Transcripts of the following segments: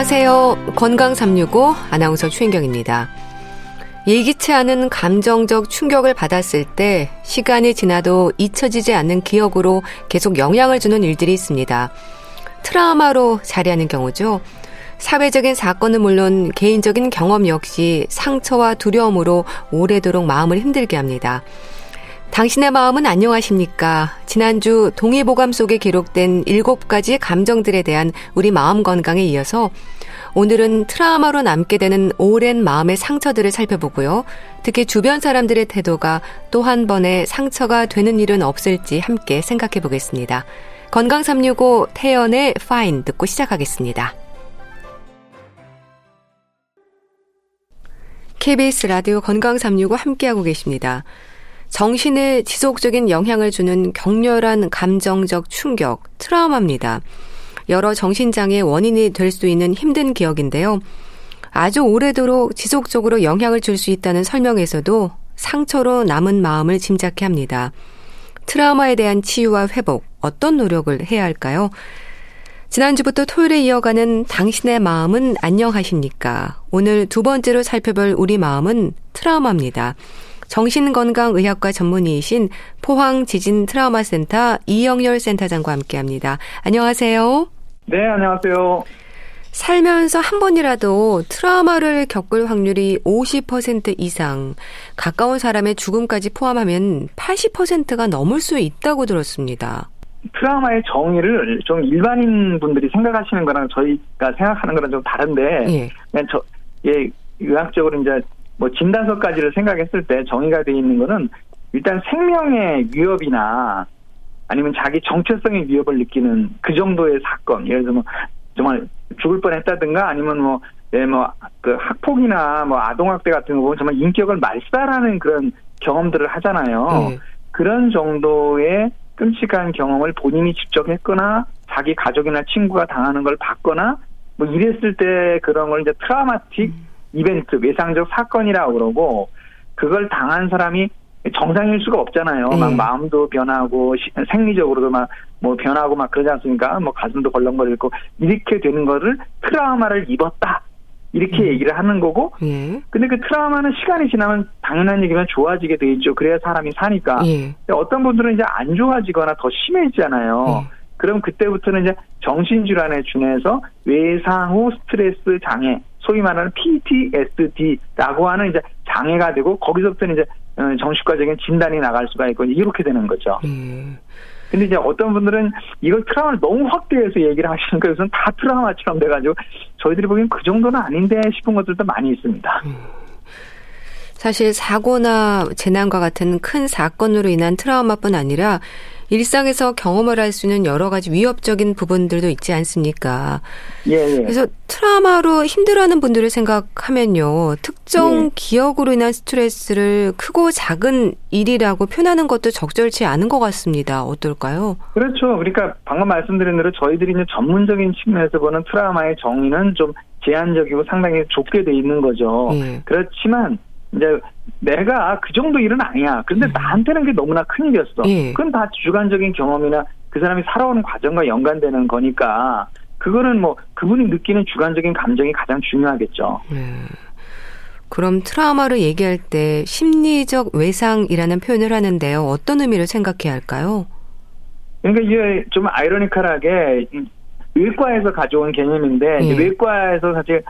안녕하세요. 건강 365 아나운서 최인경입니다. 예기치 않은 감정적 충격을 받았을 때 시간이 지나도 잊혀지지 않는 기억으로 계속 영향을 주는 일들이 있습니다. 트라우마로 자리하는 경우죠. 사회적인 사건은 물론 개인적인 경험 역시 상처와 두려움으로 오래도록 마음을 힘들게 합니다. 당신의 마음은 안녕하십니까? 지난주 동의보감 속에 기록된 일곱 가지 감정들에 대한 우리 마음 건강에 이어서 오늘은 트라우마로 남게 되는 오랜 마음의 상처들을 살펴보고요. 특히 주변 사람들의 태도가 또 한 번의 상처가 되는 일은 없을지 함께 생각해 보겠습니다. 건강 365 태연의 파인 듣고 시작하겠습니다. KBS 라디오 건강 365 함께하고 계십니다. 정신에 지속적인 영향을 주는 격렬한 감정적 충격, 트라우마입니다. 여러 정신장애의 원인이 될 수 있는 힘든 기억인데요. 아주 오래도록 지속적으로 영향을 줄 수 있다는 설명에서도 상처로 남은 마음을 짐작해 합니다. 트라우마에 대한 치유와 회복, 어떤 노력을 해야 할까요? 지난주부터 토요일에 이어가는 당신의 마음은 안녕하십니까? 오늘 두 번째로 살펴볼 우리 마음은 트라우마입니다. 정신건강의학과 전문의이신 포항 지진 트라우마 센터 이영열 센터장과 함께 합니다. 안녕하세요. 네, 안녕하세요. 살면서 한 번이라도 트라우마를 겪을 확률이 50% 이상, 가까운 사람의 죽음까지 포함하면 80%가 넘을 수 있다고 들었습니다. 트라우마의 정의를 좀 일반인 분들이 생각하시는 거랑 저희가 생각하는 거랑 좀 다른데, 예. 그냥 저, 예, 의학적으로 이제 뭐 진단서까지를 생각했을 때 정의가 되어 있는 거는 일단 생명의 위협이나 아니면 자기 정체성의 위협을 느끼는 그 정도의 사건, 예를 들어 뭐 정말 죽을 뻔했다든가 아니면 뭐 예, 뭐, 그 학폭이나 뭐 아동학대 같은 거 보면 정말 인격을 말살하는 그런 경험들을 하잖아요. 네. 그런 정도의 끔찍한 경험을 본인이 직접 했거나 자기 가족이나 친구가 당하는 걸 봤거나 뭐 이랬을 때 그런 걸 이제 트라우마틱 음. 이벤트, 외상적 사건이라고 그러고 그걸 당한 사람이 정상일 수가 없잖아요. 네. 막 마음도 변하고 생리적으로도 막 뭐 변하고 막 그러지 않습니까? 뭐 가슴도 벌렁거리고 이렇게 되는 거를 트라우마를 입었다. 이렇게 음. 얘기를 하는 거고. 예. 근데 그 트라우마는 시간이 지나면 당연한 얘기면 좋아지게 돼 있죠. 그래야 사람이 사니까. 예. 어떤 분들은 이제 안 좋아지거나 더 심해지잖아요. 예. 그럼 그때부터는 이제 정신질환에 준해서 외상 후 스트레스 장애 소위 말하는 PTSD라고 하는 이제 장애가 되고 거기서부터는 이제 어, 정신과적인 진단이 나갈 수가 있고 이렇게 되는 거죠. 음. 근데 이제 어떤 분들은 이걸 트라우마를 너무 확대해서 얘기를 하시는 것은 다 트라우마처럼 돼가지고 저희들이 보기엔 그 정도는 아닌데 싶은 것들도 많이 있습니다. 음. 사실 사고나 재난과 같은 큰 사건으로 인한 트라우마뿐 아니라 일상에서 경험을 할 수 있는 여러 가지 위협적인 부분들도 있지 않습니까? 예, 예. 그래서 트라우마로 힘들어하는 분들을 생각하면요. 특정 예. 기억으로 인한 스트레스를 크고 작은 일이라고 표현하는 것도 적절치 않은 것 같습니다. 어떨까요? 그렇죠. 그러니까 방금 말씀드린 대로 저희들이 이제 전문적인 측면에서 보는 트라우마의 정의는 좀 제한적이고 상당히 좁게 돼 있는 거죠. 예. 그렇지만 이제 내가 그 정도 일은 아니야. 그런데 음. 나한테는 그게 너무나 큰 일이었어. 예. 그건 다 주관적인 경험이나 그 사람이 살아오는 과정과 연관되는 거니까 그거는 뭐 그분이 느끼는 주관적인 감정이 가장 중요하겠죠. 음. 그럼 트라우마를 얘기할 때 심리적 외상이라는 표현을 하는데요. 어떤 의미를 생각해야 할까요? 그러니까 이게 좀 아이러니컬하게 외과에서 가져온 개념인데 예. 외과에서 사실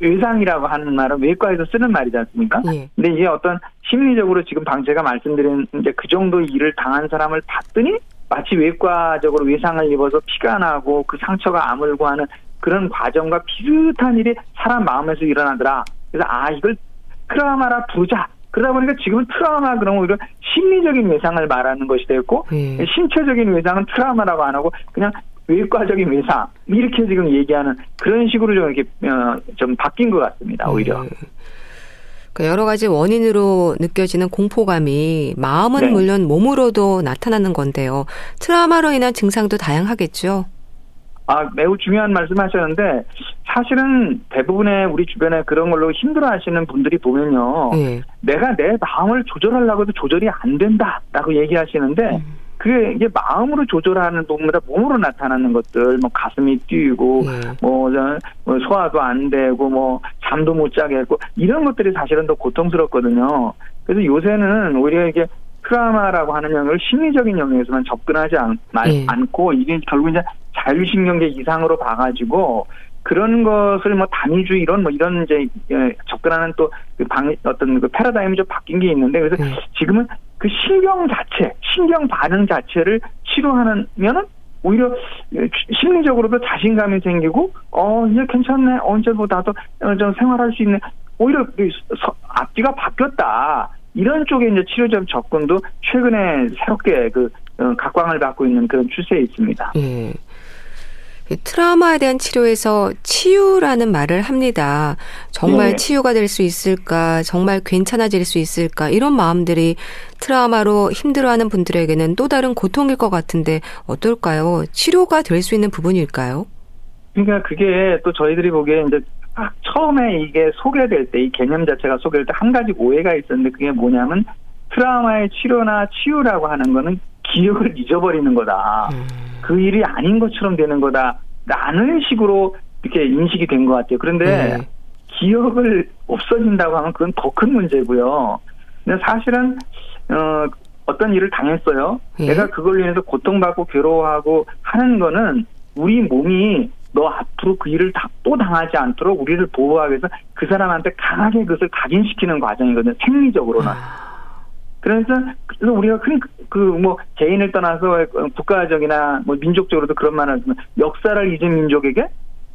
외상이라고 하는 말은 외과에서 쓰는 말이지 않습니까? 예. 근데 이게 어떤 심리적으로 지금 방 제가 말씀드린 이제 그 정도 일을 당한 사람을 봤더니 마치 외과적으로 외상을 입어서 피가 나고 그 상처가 아물고 하는 그런 과정과 비슷한 일이 사람 마음에서 일어나더라. 그래서 아 이걸 트라우마라 부르자. 그러다 보니까 지금은 트라우마 그러면 오히려 심리적인 외상을 말하는 것이 됐고 예. 신체적인 외상은 트라우마라고 안 하고 그냥 외과적인 외상 이렇게 지금 얘기하는 그런 식으로 좀 이렇게 어, 좀 바뀐 것 같습니다. 오히려. 네. 여러 가지 원인으로 느껴지는 공포감이 마음은 네. 물론 몸으로도 나타나는 건데요. 트라우마로 인한 증상도 다양하겠죠. 아, 매우 중요한 말씀 하셨는데, 사실은 대부분의 우리 주변에 그런 걸로 힘들어 하시는 분들이 보면요. 네. 내가 내 마음을 조절하려고 해도 조절이 안 된다 라고 얘기하시는데, 음. 그게 이게 마음으로 조절하는 것보다 몸으로 나타나는 것들, 뭐 가슴이 뛰고, 네. 뭐, 뭐 소화도 안 되고, 뭐 잠도 못 자게 했고 이런 것들이 사실은 더 고통스럽거든요. 그래서 요새는 오히려 이게 트라우마라고 하는 영역을 심리적인 영역에서만 접근하지 않, 네. 않고 이게 결국 이제 자율신경계 이상으로 봐가지고 그런 것을 뭐 단위주 이런 뭐 이런 이제 예, 접근하는 또방 그 어떤 그 패러다임이 좀 바뀐 게 있는데 그래서 네. 지금은 그 신경 자체, 신경 반응 자체를 치료하면은 오히려 심리적으로도 자신감이 생기고 어 이제 괜찮네 언제보다도 좀 생활할 수 있네 오히려 앞뒤가 바뀌었다 이런 쪽에 이제 치료적 접근도 최근에 새롭게 그 어, 각광을 받고 있는 그런 추세에 있습니다. 예. 트라우마에 대한 치료에서 치유라는 말을 합니다. 정말 네. 치유가 될 수 있을까? 정말 괜찮아질 수 있을까? 이런 마음들이 트라우마로 힘들어하는 분들에게는 또 다른 고통일 것 같은데 어떨까요? 치료가 될 수 있는 부분일까요? 그러니까 그게 또 저희들이 보기에 이제 처음에 이게 소개될 때 이 개념 자체가 소개될 때 한 가지 오해가 있었는데 그게 뭐냐면 트라우마의 치료나 치유라고 하는 거는 기억을 잊어버리는 거다. 음. 그 일이 아닌 것처럼 되는 거다라는 식으로 이렇게 인식이 된 것 같아요. 그런데 네. 기억을 없어진다고 하면 그건 더 큰 문제고요. 근데 사실은 어, 어떤 일을 당했어요. 네. 내가 그걸로 인해서 고통받고 괴로워하고 하는 거는 우리 몸이 너 앞으로 그 일을 또 당하지 않도록 우리를 보호하기 위해서 그 사람한테 강하게 그것을 각인시키는 과정이거든요. 생리적으로는. 아. 그래서 그래서 우리가 그뭐 개인을 떠나서 국가적이나 뭐 민족적으로도 그런 말을 하지만 역사를 잊은 민족에게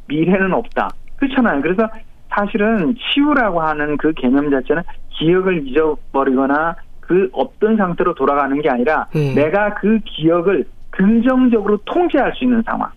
미래는 없다. 그렇잖아요. 그래서 사실은 치유라고 하는 그 개념 자체는 기억을 잊어버리거나 그 없던 상태로 돌아가는 게 아니라 음. 내가 그 기억을 긍정적으로 통제할 수 있는 상황.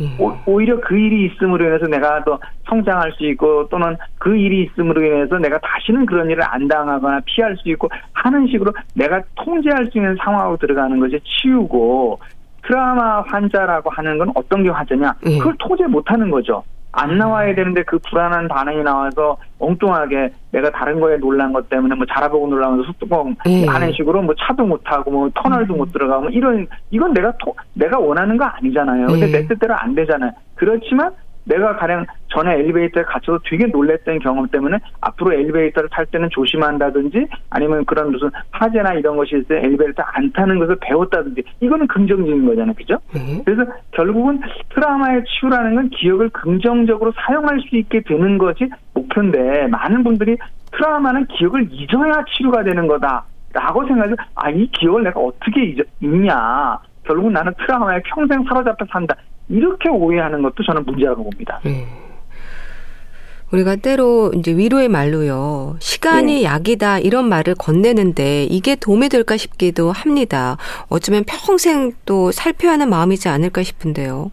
음. 오, 히려 그 일이 있음으로 인해서 내가 더 성장할 수 있고 또는 그 일이 있음으로 인해서 내가 다시는 그런 일을 안 당하거나 피할 수 있고 하는 식으로 내가 통제할 수 있는 상황으로 들어가는 것이 치우고 트라우마 환자라고 하는 건 어떤 게 환자냐? 음. 그걸 통제 못하는 거죠. 안 나와야 되는데 그 불안한 반응이 나와서 엉뚱하게 내가 다른 거에 놀란 것 때문에 뭐 자라보고 놀라면서 속뚜껑 예. 하는 식으로 뭐 차도 못 타고 뭐 터널도 음. 못 들어가고 뭐 이런 이건 내가 토, 내가 원하는 거 아니잖아요. 근데 예. 내 뜻대로 안 되잖아요. 그렇지만 내가 가령 전에 엘리베이터에 갇혀서 되게 놀랬던 경험 때문에 앞으로 엘리베이터를 탈 때는 조심한다든지 아니면 그런 무슨 화재나 이런 것이 있을 때 엘리베이터 안 타는 것을 배웠다든지 이거는 긍정적인 거잖아요. 그죠? 네. 그래서 결국은 트라우마의 치유라는 건 기억을 긍정적으로 사용할 수 있게 되는 것이 목표인데 많은 분들이 트라우마는 기억을 잊어야 치료가 되는 거다. 라고 생각해서 아 이 기억을 내가 어떻게 잊, 잊냐 결국 나는 트라우마에 평생 사로잡혀 산다 이렇게 오해하는 것도 저는 문제라고 봅니다. 음. 우리가 때로 이제 위로의 말로요. 시간이 네. 약이다 이런 말을 건네는데 이게 도움이 될까 싶기도 합니다. 어쩌면 평생 또 살펴야 하는 마음이지 않을까 싶은데요.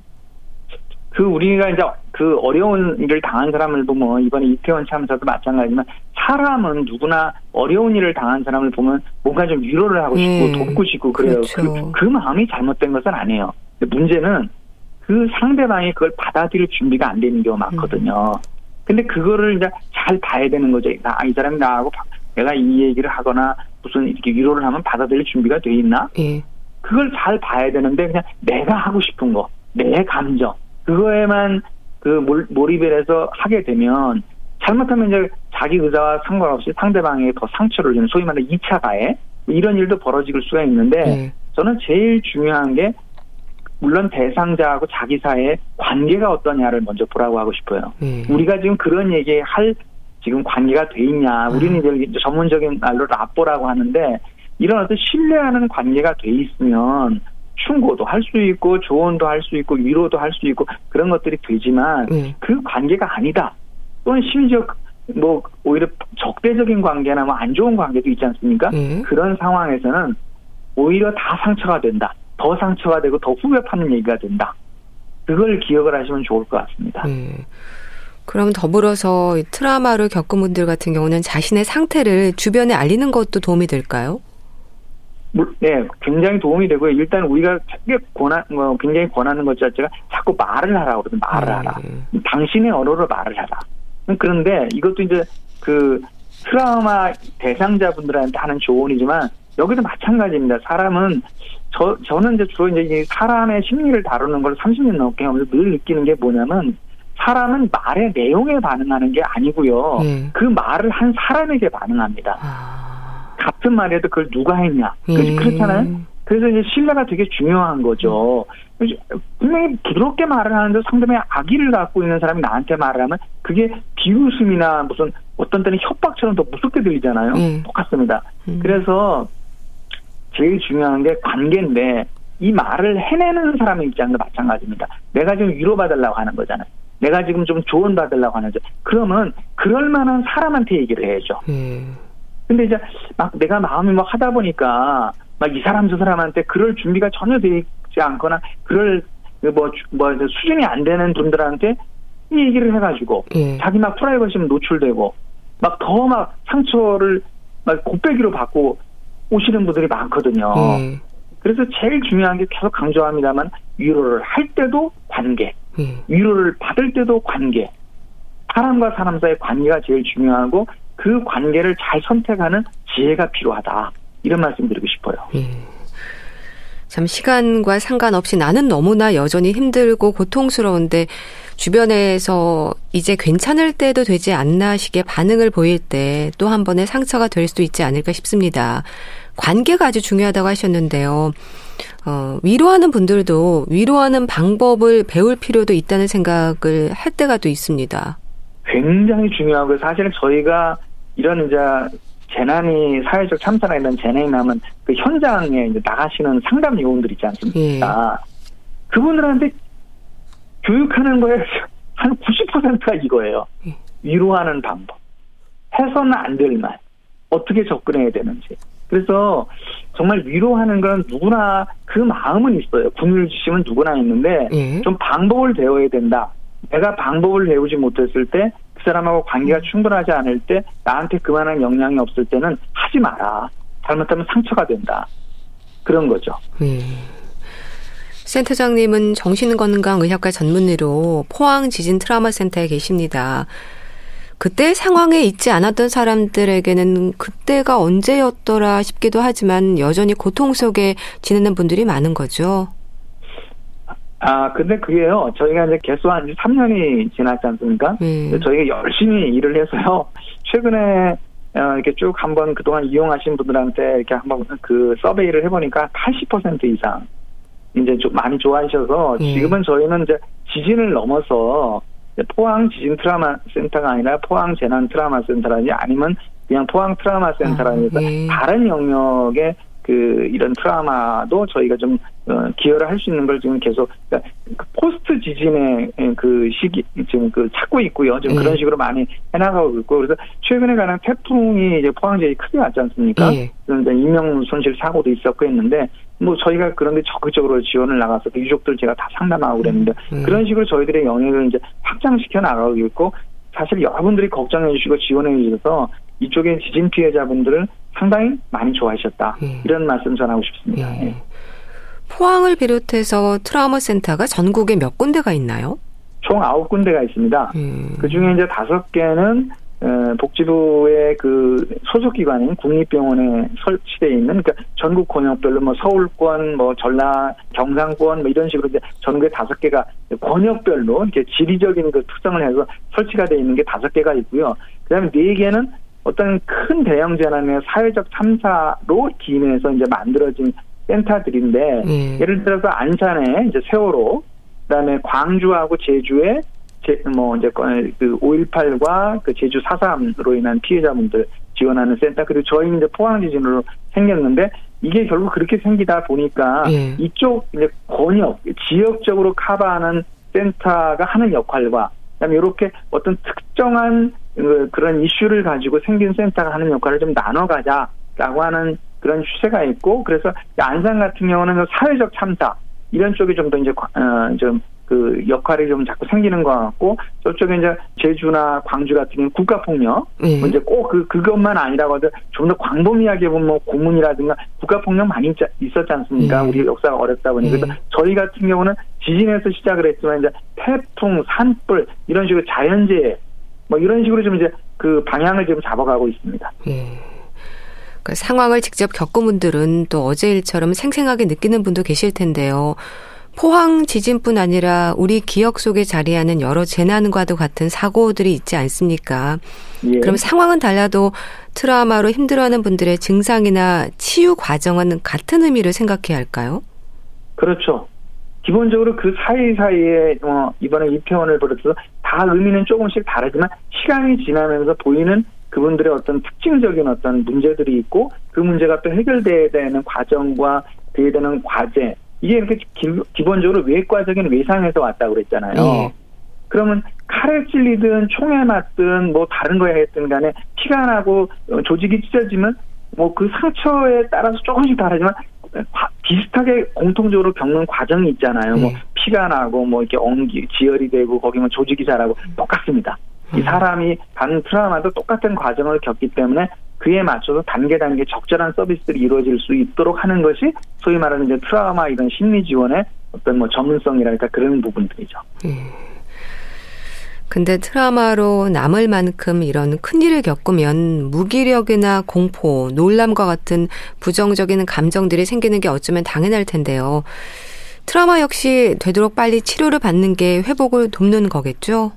그 우리가 이제 그 어려운 일을 당한 사람을 보면 이번에 이태원 참사도 마찬가지지만 사람은 누구나 어려운 일을 당한 사람을 보면 뭔가 좀 위로를 하고 싶고 네. 돕고 싶고 그래요. 그렇죠. 그, 그 마음이 잘못된 것은 아니에요. 문제는 그 상대방이 그걸 받아들일 준비가 안 되는 경우가 많거든요. 음. 근데 그거를 이제 잘 봐야 되는 거죠. 아, 이 사람이 나하고 내가 이 얘기를 하거나 무슨 이렇게 위로를 하면 받아들일 준비가 돼 있나? 예. 그걸 잘 봐야 되는데 그냥 내가 하고 싶은 거, 내 감정 그거에만 그 몰입을 해서 하게 되면 잘못하면 이제 자기 의사와 상관없이 상대방에게 더 상처를 주는 소위 말하는 2차 가해 이런 일도 벌어질 수가 있는데 예. 저는 제일 중요한 게 물론 대상자하고 자기 사이의 관계가 어떠냐를 먼저 보라고 하고 싶어요. 음. 우리가 지금 그런 얘기 할 지금 관계가 돼 있냐. 우리는 음. 이제 전문적인 말로 라뽀라고 하는데 이런 어떤 신뢰하는 관계가 돼 있으면 충고도 할 수 있고 조언도 할 수 있고 위로도 할 수 있고 그런 것들이 되지만 음. 그 관계가 아니다. 또는 심지어 뭐 오히려 적대적인 관계나 뭐 안 좋은 관계도 있지 않습니까? 음. 그런 상황에서는 오히려 다 상처가 된다. 더 상처가 되고 더 후벼 파는 얘기가 된다. 그걸 기억을 하시면 좋을 것 같습니다. 네. 그럼 더불어서 트라우마를 겪은 분들 같은 경우는 자신의 상태를 주변에 알리는 것도 도움이 될까요? 네, 굉장히 도움이 되고요. 일단 우리가 권한, 뭐 굉장히 권하는 것 자체가 자꾸 말을 하라고 그러든 말을 네. 하라. 당신의 언어로 말을 하라. 그런데 이것도 이제 그 트라우마 대상자분들한테 하는 조언이지만 여기도 마찬가지입니다. 사람은 저 저는 이제 주로 이제 사람의 심리를 다루는 걸 30년 넘게 하면서 늘 느끼는 게 뭐냐면 사람은 말의 내용에 반응하는 게 아니고요. 네. 그 말을 한 사람에게 반응합니다. 아... 같은 말에도 그걸 누가 했냐. 예. 그렇잖아요. 그래서 이제 신뢰가 되게 중요한 거죠. 분명히 부드럽게 말을 하는데 상대방의 악의를 갖고 있는 사람이 나한테 말을 하면 그게 비웃음이나 무슨 어떤 때는 협박처럼 더 무섭게 들리잖아요. 음. 똑같습니다. 음. 그래서 제일 중요한 게 관계인데 이 말을 해내는 사람의 입장도 마찬가지입니다. 내가 지금 위로받으려고 하는 거잖아요. 내가 지금 좀 조언 받으려고 하는 거. 그러면 그럴 만한 사람한테 얘기를 해야죠. 음. 근데 이제 막 내가 마음이 막 하다 보니까 막 이 사람 저 사람한테 그럴 준비가 전혀 되어 있지 않거나 그럴 뭐, 뭐 수준이 안 되는 분들한테 이 얘기를 해가지고 예. 자기 막 프라이버시 노출되고 막 더막 막 상처를 막 곱빼기로 받고 오시는 분들이 많거든요. 예. 그래서 제일 중요한 게 계속 강조합니다만 위로를 할 때도 관계, 예. 위로를 받을 때도 관계. 사람과 사람 사이의 관계가 제일 중요하고 그 관계를 잘 선택하는 지혜가 필요하다. 이런 말씀 드리고 싶어요. 예. 참 시간과 상관없이 나는 너무나 여전히 힘들고 고통스러운데 주변에서 이제 괜찮을 때도 되지 않나 식의 반응을 보일 때 또 한 번의 상처가 될 수도 있지 않을까 싶습니다. 관계가 아주 중요하다고 하셨는데요. 어, 위로하는 분들도 위로하는 방법을 배울 필요도 있다는 생각을 할 때가 또 있습니다. 굉장히 중요하고 사실은 저희가 이런 이제 재난이 사회적 참사나 이런 재난이 나면 그 현장에 이제 나가시는 상담 요원들 있지 않습니까? 예. 그분들한테 교육하는 거에 한 90%가 이거예요. 예. 위로하는 방법. 해서는 안 될 말. 어떻게 접근해야 되는지. 그래서 정말 위로하는 건 누구나 그 마음은 있어요. 군을 주시면 누구나 있는데 예. 좀 방법을 배워야 된다. 내가 방법을 배우지 못했을 때그 사람하고 관계가 충분하지 않을 때 나한테 그만한 영향이 없을 때는 하지 마라. 잘못하면 상처가 된다. 그런 거죠. 예. 센터장님은 정신건강의학과 전문의로 포항 지진 트라우마 센터에 계십니다. 그때 상황에 있지 않았던 사람들에게는 그때가 언제였더라 싶기도 하지만 여전히 고통 속에 지내는 분들이 많은 거죠. 아, 근데 그게요, 저희가 이제 개수한 지 3년이 지났지 않습니까? 음. 저희가 열심히 일을 해서요, 최근에 어, 이렇게 쭉 한번 그동안 이용하신 분들한테 이렇게 한번 그 survey를 해보니까 80% 이상 이제 좀 많이 좋아하셔서 음. 지금은 저희는 이제 지진을 넘어서 포항 지진 트라우마 센터가 아니라 포항 재난 트라우마 센터라든지 아니면 그냥 포항 트라우마 센터라든지 아, 예. 다른 영역의 그 이런 트라우마도 저희가 좀 어, 기여를 할 수 있는 걸 지금 계속 그러니까 그 post 지진의 그 시기 지금 그 찾고 있고요. 지금 예. 그런 식으로 많이 해나가고 있고 그래서 최근에 가는 태풍이 이제 포항 지역이 크게 왔지 않습니까? 예. 그런데 인명 손실 사고도 있었고 했는데 뭐 저희가 그런데 적극적으로 지원을 나가서 그 유족들 제가 다 상담하고 그랬는데 음. 그런 식으로 저희들의 영역을 이제 확장시켜 나가고 있고 사실 여러분들이 걱정해 주시고 지원해 주셔서 이쪽에 지진 피해자분들을 상당히 많이 좋아하셨다. 예. 이런 말씀 전하고 싶습니다. 예. 예. 포항을 비롯해서 트라우마 센터가 전국에 몇 군데가 있나요? 총 아홉 군데가 있습니다. 음. 그 중에 이제 다섯 개는 복지부의 그 소속 기관인 국립병원에 설치되어 있는 그러니까 전국 권역별로 뭐 서울권, 뭐 전라, 경상권 뭐 이런 식으로 이제 전국에 다섯 개가 권역별로 이렇게 지리적인 그 특성을 해서 설치가 되어 있는 게 다섯 개가 있고요. 그다음에 네 개는 어떤 큰 대형 재난의 사회적 참사로 기인해서 이제 만들어진 센터들인데 음. 예를 들어서 안산에 이제 세월호 그다음에 광주하고 제주에 제, 뭐 이제 그 5.18과 그 제주 4.3으로 인한 피해자분들 지원하는 센터 그리고 저희는 이제 포항 지진으로 생겼는데 이게 결국 그렇게 생기다 보니까 예. 이쪽 이제 권역 지역적으로 커버하는 센터가 하는 역할과 그다음에 이렇게 어떤 특정한 그 그런 이슈를 가지고 생긴 센터가 하는 역할을 좀 나눠가자라고 하는 그런 추세가 있고 그래서 안산 같은 경우는 사회적 참사 이런 쪽이 좀 더 이제 어, 좀그 역할이 좀 자꾸 생기는 것 같고 저쪽에 이제 제주나 광주 같은 경우 국가 폭력 네. 뭐 이제 꼭 그 그것만 아니라고 하도 좀 더 광범위하게 보면 뭐 고문이라든가 국가 폭력 많이 있었지 않습니까? 네. 우리 역사가 어렵다 보니 네. 그래서 저희 같은 경우는 지진에서 시작을 했지만 이제 태풍, 산불 이런 식으로 자연재해 뭐 이런 식으로 좀 이제 그 방향을 지금 잡아가고 있습니다. 네. 그 상황을 직접 겪은 분들은 또 어제 일처럼 생생하게 느끼는 분도 계실 텐데요. 포항 지진뿐 아니라 우리 기억 속에 자리하는 여러 재난과도 같은 사고들이 있지 않습니까? 예. 그럼 상황은 달라도 트라우마로 힘들어하는 분들의 증상이나 치유 과정은 같은 의미를 생각해야 할까요? 그렇죠. 기본적으로 그 사이사이에 어, 이번에 이태원을 벌였어서 다 의미는 조금씩 다르지만 시간이 지나면서 보이는 그분들의 어떤 특징적인 어떤 문제들이 있고 그 문제가 또 해결돼야 되는 과정과 돼야 되는 과제 이게 이렇게 기, 본적으로 외과적인 외상에서 왔다고 그랬잖아요. 네. 그러면 칼에 찔리든 총에 맞든 뭐 다른 거에 했든 간에 피가 나고 조직이 찢어지면 뭐 그 상처에 따라서 조금씩 다르지만 비슷하게 공통적으로 겪는 과정이 있잖아요. 뭐 네. 뭐 피가 나고 뭐 이렇게 엉기 지혈이 되고 거기면 뭐 조직이 자라고 똑같습니다. 이 음. 사람이 받는 트라우마도 똑같은 과정을 겪기 때문에 그에 맞춰서 단계 단계 적절한 서비스들이 이루어질 수 있도록 하는 것이 소위 말하는 이제 트라우마 이런 심리 지원의 어떤 뭐 전문성이랄까 그런 부분들이죠. 음. 근데 트라우마로 남을 만큼 이런 큰일을 겪으면 무기력이나 공포, 놀람과 같은 부정적인 감정들이 생기는 게 어쩌면 당연할 텐데요. 트라우마 역시 되도록 빨리 치료를 받는 게 회복을 돕는 거겠죠?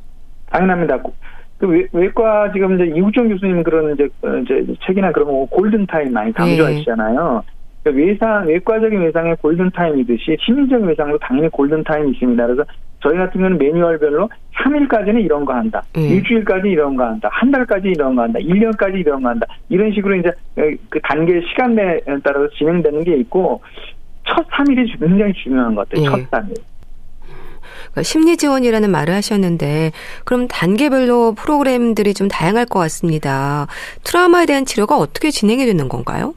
당연합니다. 그 외과 지금 이제 이우정 교수님 그런 이제 어, 이제 책이나 그런 거 골든 타임 많이 강조하시잖아요. 네. 그러니까 외상 외과적인 외상의 골든 타임이듯이 심리적인 외상도 당연히 골든 타임이 있습니다. 그래서 저희 같은 경우는 매뉴얼별로 3일까지는 이런 거 한다. 음. 일주일까지 이런 거 한다. 한 달까지 이런 거 한다. 1년까지 이런 거 한다. 이런 식으로 이제 그 단계 시간에 따라서 진행되는 게 있고 첫 3일이 굉장히 중요한 것 같아요. 예. 첫 3일. 그러니까 심리 지원이라는 말을 하셨는데 그럼 단계별로 프로그램들이 좀 다양할 것 같습니다. 트라우마에 대한 치료가 어떻게 진행이 되는 건가요?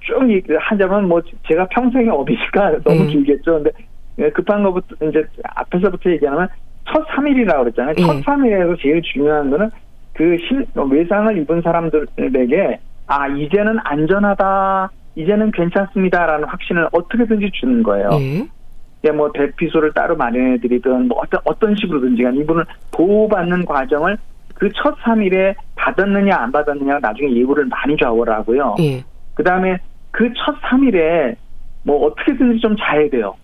쭉 하자면 뭐 제가 평생의 업이니까 너무 음. 길겠죠. 근데 급한 것부터 이제 앞에서부터 얘기하면 첫 3일이라고 그랬잖아요. 첫 3일에서 제일 중요한 거는 그 실, 외상을 입은 사람들에게 아 이제는 안전하다, 이제는 괜찮습니다라는 확신을 어떻게든지 주는 거예요. 네. 뭐 대피소를 따로 마련해드리든 뭐 어떤 어떤 식으로든지 간 이분을 보호받는 과정을 그 첫 3일에 받았느냐 안 받았느냐 나중에 예우를 많이 좌우하고요. 예. 그 다음에 그 첫 3일에 뭐 어떻게든지 좀 자야 돼요.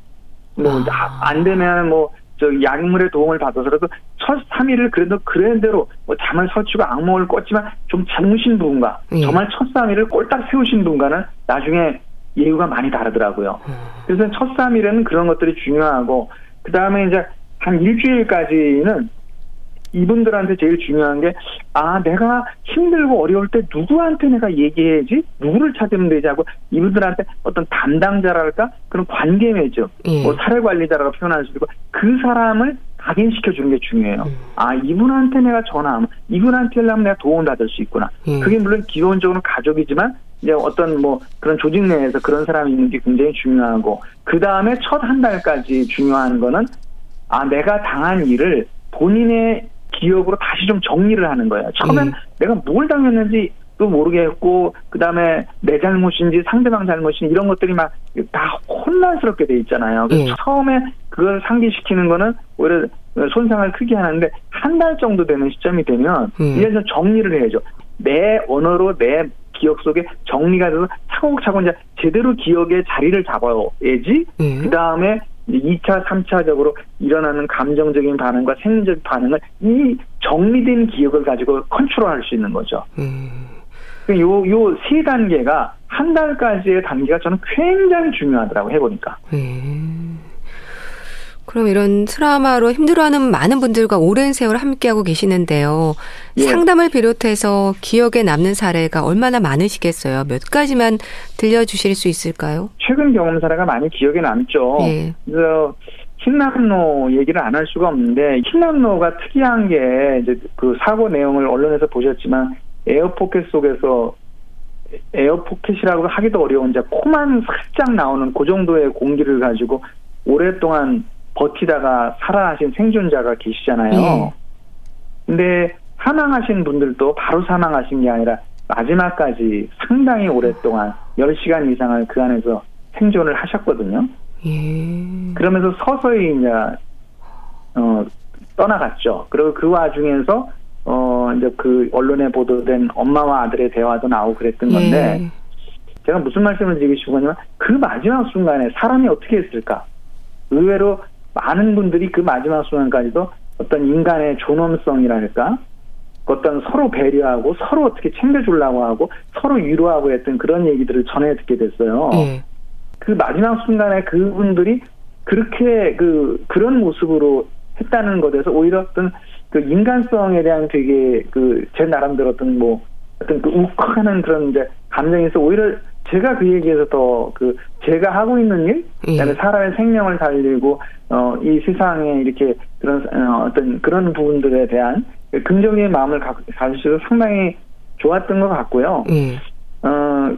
뭐안 아. 되면 뭐 저 약물의 도움을 받아서라도 첫 3일을 그래도 그랜대로 뭐 잠을 설치고 악몽을 꿨지만 좀 주무신 분과 예. 정말 첫 3일을 꼴딱 세우신 분과는 나중에 예우가 많이 다르더라고요. 음. 그래서 첫 3일에는 그런 것들이 중요하고 그 다음에 이제 한 일주일까지는 이분들한테 제일 중요한 게, 아, 내가 힘들고 어려울 때 누구한테 내가 얘기해야지? 누구를 찾으면 되지 하고, 이분들한테 어떤 담당자랄까? 그런 관계 맺죠. 예. 뭐, 사회 관리자라고 표현할 수 있고, 그 사람을 각인시켜 주는 게 중요해요. 음. 아, 이분한테 내가 전화하면, 이분한테 연락하면 내가 도움을 받을 수 있구나. 예. 그게 물론 기본적으로 가족이지만, 이제 어떤 뭐 그런 조직 내에서 그런 사람이 있는 게 굉장히 중요하고, 그 다음에 첫 한 달까지 중요한 거는, 아, 내가 당한 일을 본인의 기억으로 다시 좀 정리를 하는 거예요. 처음엔 음. 내가 뭘 당했는지 또 모르겠고 그다음에 내 잘못인지 상대방 잘못인지 이런 것들이 막 다 혼란스럽게 돼 있잖아요. 음. 처음에 그걸 상기시키는 거는 오히려 손상을 크게 하는데 한 달 정도 되는 시점이 되면 음. 이제 좀 정리를 해야죠. 내 언어로 내 기억 속에 정리가 돼서 차곡차곡 이제 제대로 기억의 자리를 잡아야지. 음. 그 다음에 2차, 3차적으로 일어나는 감정적인 반응과 생리적 반응을 이 정리된 기억을 가지고 컨트롤할 수 있는 거죠. 음. 그 요, 요 세 단계가 한 달까지의 단계가 저는 굉장히 중요하더라고 해보니까. 음. 그럼 이런 트라우마로 힘들어하는 많은 분들과 오랜 세월 함께하고 계시는데요. 예. 상담을 비롯해서 기억에 남는 사례가 얼마나 많으시겠어요? 몇 가지만 들려주실 수 있을까요? 최근 경험 사례가 많이 기억에 남죠. 예. 그래서 힌남노 얘기를 안 할 수가 없는데 힌남노가 특이한 게 이제 그 사고 내용을 언론에서 보셨지만 에어포켓 속에서 에어포켓이라고 하기도 어려운 이제 코만 살짝 나오는 그 정도의 공기를 가지고 오랫동안 버티다가 살아나신 생존자가 계시잖아요. 네. 근데 사망하신 분들도 바로 사망하신 게 아니라 마지막까지 상당히 오랫동안 10시간 이상을 그 안에서 생존을 하셨거든요. 예. 그러면서 서서히 이제 어 떠나갔죠. 그리고 그 와중에서 어 이제 그 언론에 보도된 엄마와 아들의 대화도 나오고 그랬던 건데 예. 제가 무슨 말씀을 드리고 싶으냐면 그 마지막 순간에 사람이 어떻게 했을까? 의외로 많은 분들이 그 마지막 순간까지도 어떤 인간의 존엄성이랄까? 어떤 서로 배려하고 서로 어떻게 챙겨주려고 하고 서로 위로하고 했던 그런 얘기들을 전해 듣게 됐어요. 예. 그 마지막 순간에 그분들이 그렇게 그 그런 모습으로 했다는 것에서 오히려 어떤 그 인간성에 대한 되게 그 제 나름대로 어떤 뭐 어떤 그 욱하는 그런 이제 감정에서 오히려 제가 그 얘기에서 더 그 제가 하고 있는 일, 예. 그다음에 사람의 생명을 살리고 어 이 세상에 이렇게 그런 어, 어떤 그런 부분들에 대한 긍정의 마음을 가, 가지셔서 상당히 좋았던 것 같고요. 예. 어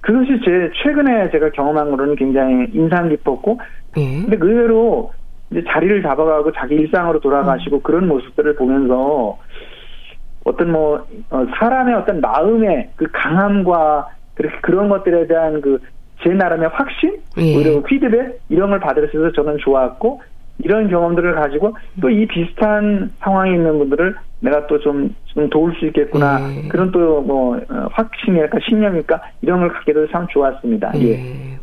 그것이 제 최근에 제가 경험한 거로는 굉장히 인상 깊었고, 예. 근데 의외로 이제 자리를 잡아가고 자기 일상으로 돌아가시고 음. 그런 모습들을 보면서 어떤 뭐 어, 사람의 어떤 마음의 그 강함과 그렇게 그런 것들에 대한 그 제 나름의 확신, 예. 오히려 피드백 이런 걸 받을 수 있어서 저는 좋았고 이런 경험들을 가지고 또 이 비슷한 상황에 있는 분들을 내가 또좀 좀 도울 수 있겠구나 예. 그런 또뭐 어, 확신이랄까 신념일까 이런 걸 갖게 돼서 참 좋았습니다. 예. 예.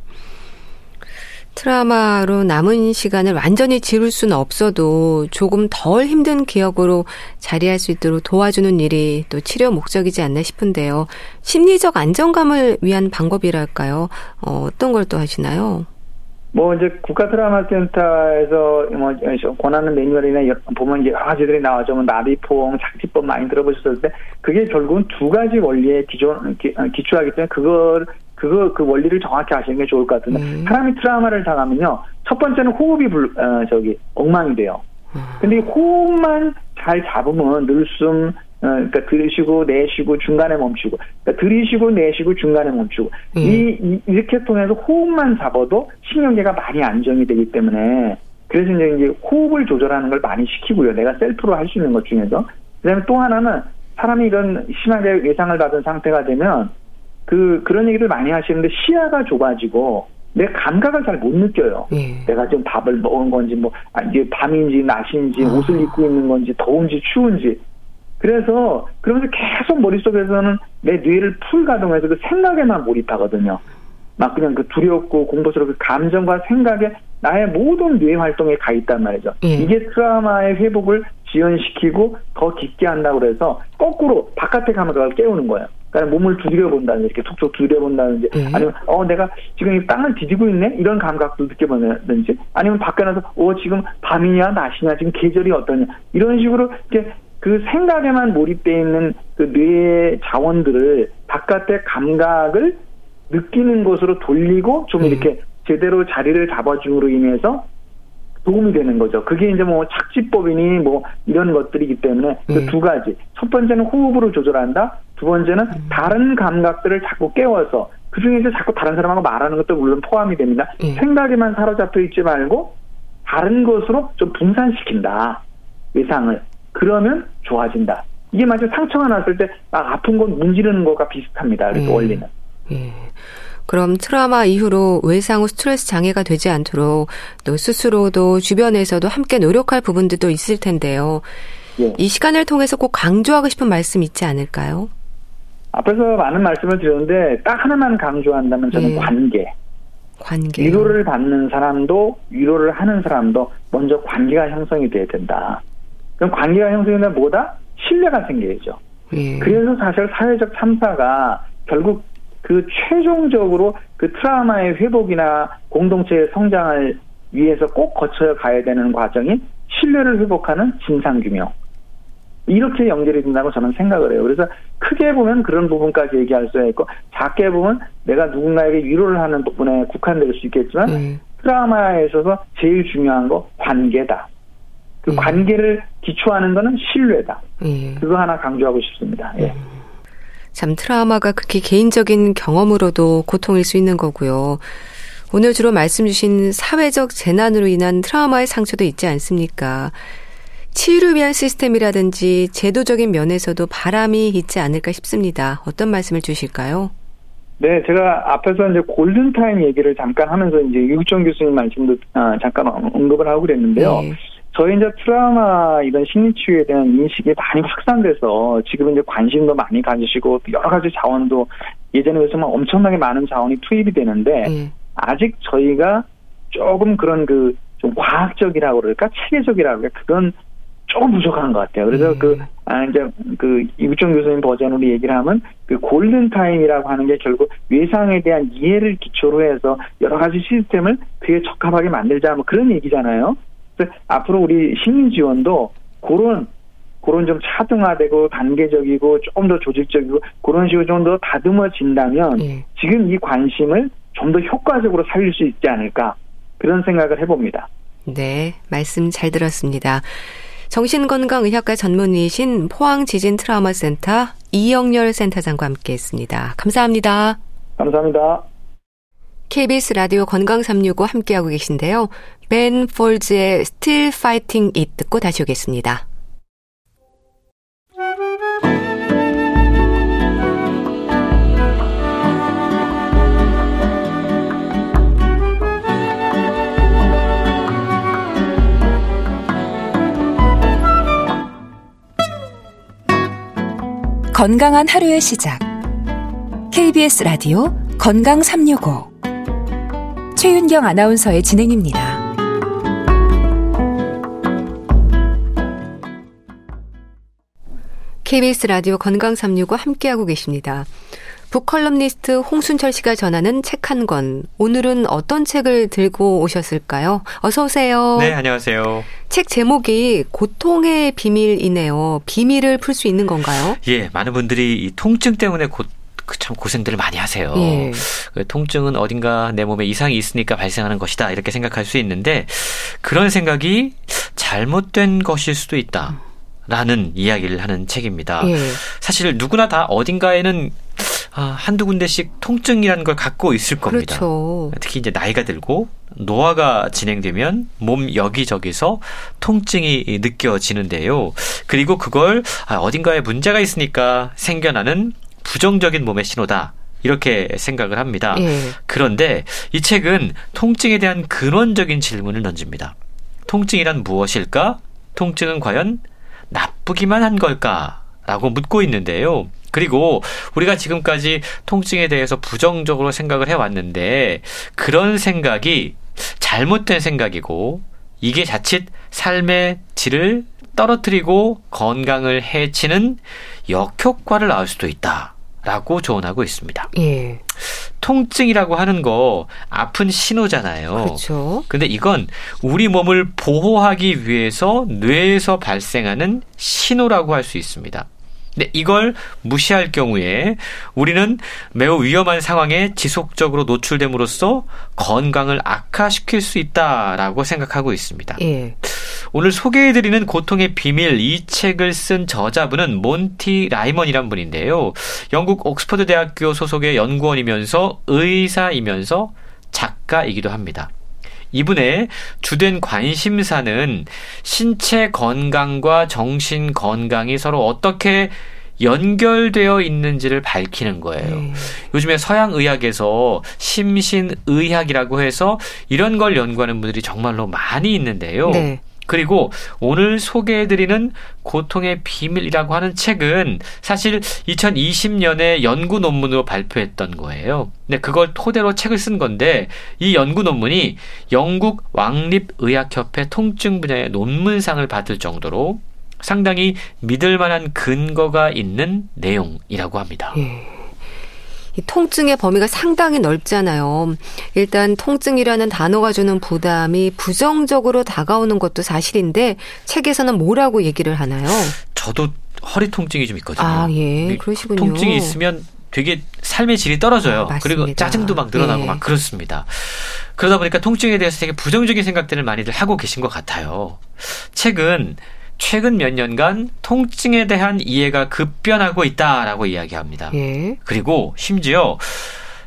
트라우마로 남은 시간을 완전히 지울 수는 없어도 조금 덜 힘든 기억으로 자리할 수 있도록 도와주는 일이 또 치료 목적이지 않나 싶은데요. 심리적 안정감을 위한 방법이랄까요? 어, 어떤 걸 또 하시나요? 뭐 이제 국가 트라우마 센터에서 뭐 권하는 매뉴얼이나 보면 이제 여러 가지들이 나와죠. 뭐 나비포옹, 착지법 많이 들어보셨을 때 그게 결국은 두 가지 원리에 기존 어, 기초하기 때문에 그걸 그거 그 원리를 정확히 아시는 게 좋을 것 같은데 음. 사람이 트라우마를 당하면요 첫 번째는 호흡이 불 어, 저기 엉망이 돼요. 음. 근데 호흡만 잘 잡으면 늘숨 어, 그러니까 들이쉬고 내쉬고 중간에 멈추고 그러니까 들이쉬고 내쉬고 중간에 멈추고 음. 이, 이 이렇게 통해서 호흡만 잡아도 신경계가 많이 안정이 되기 때문에 그래서 이제 호흡을 조절하는 걸 많이 시키고요. 내가 셀프로 할 수 있는 것 중에서 그다음에 또 하나는 사람이 이런 심하게 외상을 받은 상태가 되면 그 그런 얘기를 많이 하시는데 시야가 좁아지고 내 감각을 잘 못 느껴요. 예. 내가 지금 밥을 먹은 건지 뭐 아, 이게 밤인지 낮인지 아. 옷을 입고 있는 건지 더운지 추운지 그래서 그러면서 계속 머릿속에서는 내 뇌를 풀 가동해서 그 생각에만 몰입하거든요. 막 그냥 그 두렵고 공포스러운 그 감정과 생각에 나의 모든 뇌 활동에 가 있단 말이죠. 예. 이게 트라우마의 회복을 지연시키고 더 깊게 한다고 그래서 거꾸로 바깥의 감각을 깨우는 거예요. 그러니까 몸을 두드려 본다든지 이렇게 툭툭 두드려 본다든지 음. 아니면 어 내가 지금 이 땅을 뒤지고 있네 이런 감각도 느껴보든지 아니면 밖에 나서 어 지금 밤이냐 낮이냐 지금 계절이 어떠냐 이런 식으로 이렇게 그 생각에만 몰입돼 있는 그 뇌의 자원들을 바깥의 감각을 느끼는 것으로 돌리고 좀 음. 이렇게 제대로 자리를 잡아줌으로 인해서 도움이 되는 거죠. 그게 이제 뭐 착지법이니 뭐 이런 것들이기 때문에 그두 음. 가지. 첫 번째는 호흡으로 조절한다. 두 번째는 음. 다른 감각들을 자꾸 깨워서 그 중에서 자꾸 다른 사람하고 말하는 것도 물론 포함이 됩니다. 음. 생각에만 사로잡혀 있지 말고 다른 것으로 좀 분산시킨다. 외상을. 그러면 좋아진다. 이게 마치 상처가 났을 때 막 아픈 건 문지르는 것과 비슷합니다. 그래서 음. 원리는. 예. 그럼 트라우마 이후로 외상 후 스트레스 장애가 되지 않도록 또 스스로도 주변에서도 함께 노력할 부분들도 있을 텐데요. 예. 이 시간을 통해서 꼭 강조하고 싶은 말씀 있지 않을까요? 앞에서 많은 말씀을 드렸는데 딱 하나만 강조한다면 저는 예. 관계. 관계. 위로를 받는 사람도 위로를 하는 사람도 먼저 관계가 형성이 돼야 된다. 그럼 관계가 형성이 되면 뭐다? 신뢰가 생겨야죠. 예. 그래서 사실 사회적 참사가 결국 그 최종적으로 그 트라우마의 회복이나 공동체의 성장을 위해서 꼭 거쳐 가야 되는 과정이 신뢰를 회복하는 진상 규명. 이렇게 연결이 된다고 저는 생각을 해요. 그래서 크게 보면 그런 부분까지 얘기할 수 있고 작게 보면 내가 누군가에게 위로를 하는 부분에 국한될 수 있겠지만 음. 트라우마에 있어서 제일 중요한 거 관계다. 그 음. 관계를 기초하는 거는 신뢰다. 음. 그거 하나 강조하고 싶습니다. 예. 음. 참 트라우마가 극히 개인적인 경험으로도 고통일 수 있는 거고요. 오늘 주로 말씀 주신 사회적 재난으로 인한 트라우마의 상처도 있지 않습니까? 치유를 위한 시스템이라든지 제도적인 면에서도 바람이 있지 않을까 싶습니다. 어떤 말씀을 주실까요? 네, 제가 앞에서 이제 골든타임 얘기를 잠깐 하면서 이제 유국정 교수님 말씀도 아, 잠깐 언급을 하고 그랬는데요. 네. 저희 이제 트라우마 이런 심리치유에 대한 인식이 많이 확산돼서 지금 이제 관심도 많이 가지시고 여러 가지 자원도 예전에 비해서만 엄청나게 많은 자원이 투입이 되는데 예. 아직 저희가 조금 그런 그 좀 과학적이라고 그럴까 체계적이라고 그럴까 그건 조금 부족한 것 같아요. 그래서 예. 그, 아, 이제, 그, 이우정 교수님 버전으로 얘기를 하면, 그, 골든타임이라고 하는 게 결국 외상에 대한 이해를 기초로 해서 여러 가지 시스템을 되게 적합하게 만들자, 뭐 그런 얘기잖아요. 그래서 앞으로 우리 시민 지원도 그런 그런 좀 차등화되고 단계적이고 조금 더 조직적이고 그런 식으로 좀 더 다듬어진다면 예. 지금 이 관심을 좀 더 효과적으로 살릴 수 있지 않을까 그런 생각을 해봅니다. 네, 말씀 잘 들었습니다. 정신건강의학과 전문의신 포항지진트라우마센터 이영렬 센터장과 함께했습니다. 감사합니다. 감사합니다. KBS 라디오 건강 365 함께하고 계신데요. 벤 폴즈의 Still Fighting It 듣고 다시 오겠습니다. 건강한 하루의 시작. KBS 라디오 건강 365. 최윤경 아나운서의 진행입니다. KBS 라디오 건강 365 함께하고 계십니다. 북컬럼니스트 홍순철 씨가 전하는 책 한 권. 오늘은 어떤 책을 들고 오셨을까요? 어서 오세요. 네, 안녕하세요. 책 제목이 고통의 비밀이네요. 비밀을 풀 수 있는 건가요? 예, 많은 분들이 이 통증 때문에 고, 그 참 고생들을 많이 하세요. 예. 그 통증은 어딘가 내 몸에 이상이 있으니까 발생하는 것이다 이렇게 생각할 수 있는데 그런 생각이 잘못된 것일 수도 있다. 라는 이야기를 하는 책입니다. 예. 사실 누구나 다 어딘가에는 아, 한두 군데씩 통증이라는 걸 갖고 있을 겁니다. 그렇죠. 특히 이제 나이가 들고 노화가 진행되면 몸 여기저기서 통증이 느껴지는데요. 그리고 그걸 아, 어딘가에 문제가 있으니까 생겨나는 부정적인 몸의 신호다. 이렇게 생각을 합니다. 예. 그런데 이 책은 통증에 대한 근원적인 질문을 던집니다. 통증이란 무엇일까? 통증은 과연 나쁘기만 한 걸까? 라고 묻고 있는데요. 그리고 우리가 지금까지 통증에 대해서 부정적으로 생각을 해왔는데 그런 생각이 잘못된 생각이고 이게 자칫 삶의 질을 떨어뜨리고 건강을 해치는 역효과를 낳을 수도 있다. 라고 조언하고 있습니다. 예. 통증이라고 하는 거 아픈 신호잖아요. 그렇죠. 근데 이건 우리 몸을 보호하기 위해서 뇌에서 발생하는 신호라고 할 수 있습니다. 네, 이걸 무시할 경우에 우리는 매우 위험한 상황에 지속적으로 노출됨으로써 건강을 악화시킬 수 있다라고 생각하고 있습니다. 예. 오늘 소개해드리는 고통의 비밀 이 책을 쓴 저자분은 몬티 라이먼이란 분인데요. 영국 옥스퍼드 대학교 소속의 연구원이면서 의사이면서 작가이기도 합니다. 이분의 주된 관심사는 신체 건강과 정신 건강이 서로 어떻게 연결되어 있는지를 밝히는 거예요. 네. 요즘에 서양 의학에서 심신 의학이라고 해서 이런 걸 연구하는 분들이 정말로 많이 있는데요. 네. 그리고 오늘 소개해드리는 고통의 비밀이라고 하는 책은 사실 2020년에 연구 논문으로 발표했던 거예요. 근데 그걸 토대로 책을 쓴 건데 이 연구 논문이 영국 왕립의학협회 통증 분야의 논문상을 받을 정도로 상당히 믿을 만한 근거가 있는 내용이라고 합니다. 예. 통증의 범위가 상당히 넓잖아요. 일단 통증이라는 단어가 주는 부담이 부정적으로 다가오는 것도 사실인데 책에서는 뭐라고 얘기를 하나요? 저도 허리 통증이 좀 있거든요. 아, 예. 그러시군요. 통증이 있으면 되게 삶의 질이 떨어져요. 아, 그리고 짜증도 막 늘어나고 예. 막 그렇습니다. 그러다 보니까 통증에 대해서 되게 부정적인 생각들을 많이들 하고 계신 것 같아요. 책은 최근 몇 년간 통증에 대한 이해가 급변하고 있다라고 이야기합니다. 예. 그리고 심지어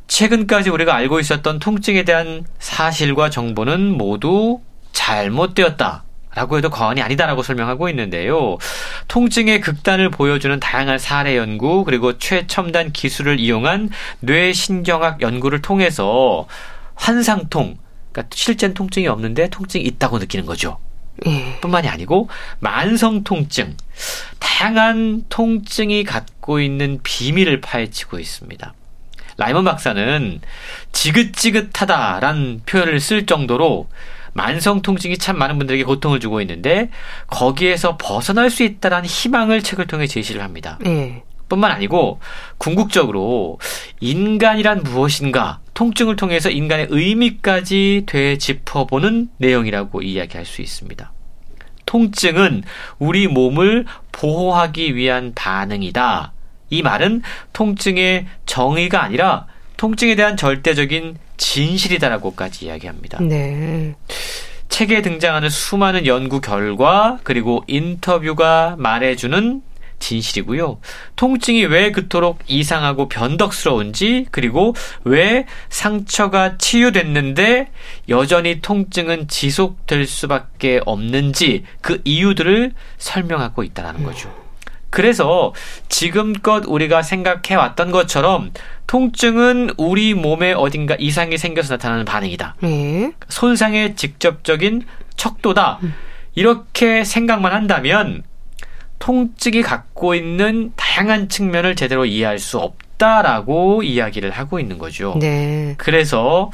최근까지 우리가 알고 있었던 통증에 대한 사실과 정보는 모두 잘못되었다. 라고 해도 과언이 아니다라고 설명하고 있는데요. 통증의 극단을 보여주는 다양한 사례 연구, 그리고 최첨단 기술을 이용한 뇌신경학 연구를 통해서 환상통, 그러니까 실제 통증이 없는데 통증이 있다고 느끼는 거죠. 예. 뿐만이 아니고 만성 통증, 다양한 통증이 갖고 있는 비밀을 파헤치고 있습니다. 라이먼 박사는 지긋지긋하다란 표현을 쓸 정도로 만성 통증이 참 많은 분들에게 고통을 주고 있는데 거기에서 벗어날 수 있다라는 희망을 책을 통해 제시를 합니다. 네. 뿐만 아니고 궁극적으로 인간이란 무엇인가 통증을 통해서 인간의 의미까지 되짚어보는 내용이라고 이야기할 수 있습니다. 통증은 우리 몸을 보호하기 위한 반응이다. 이 말은 통증의 정의가 아니라 통증에 대한 절대적인 진실이다라고까지 이야기합니다. 네. 책에 등장하는 수많은 연구 결과 그리고 인터뷰가 말해주는 진실이고요. 통증이 왜 그토록 이상하고 변덕스러운지, 그리고 왜 상처가 치유됐는데 여전히 통증은 지속될 수밖에 없는지 그 이유들을 설명하고 있다는 거죠. 그래서 지금껏 우리가 생각해 왔던 것처럼 통증은 우리 몸에 어딘가 이상이 생겨서 나타나는 반응이다. 네. 손상의 직접적인 척도다. 음. 이렇게 생각만 한다면 통증이 갖고 있는 다양한 측면을 제대로 이해할 수 없다라고 이야기를 하고 있는 거죠. 네. 그래서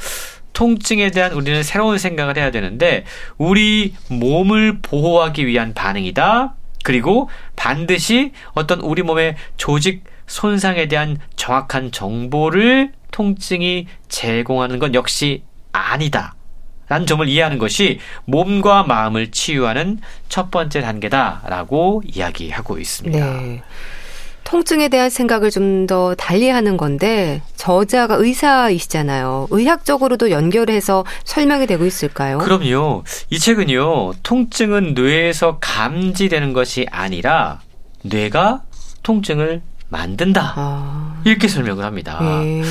통증에 대한 우리는 새로운 생각을 해야 되는데 우리 몸을 보호하기 위한 반응이다. 그리고 반드시 어떤 우리 몸의 조직 손상에 대한 정확한 정보를 통증이 제공하는 건 역시 아니다. 라는 점을 이해하는 것이 몸과 마음을 치유하는 첫 번째 단계다라고 이야기하고 있습니다. 네. 통증에 대한 생각을 좀 더 달리 하는 건데 저자가 의사이시잖아요. 의학적으로도 연결해서 설명이 되고 있을까요? 그럼요. 이 책은요. 통증은 뇌에서 감지되는 것이 아니라 뇌가 통증을 만든다. 아. 이렇게 설명을 합니다. 네.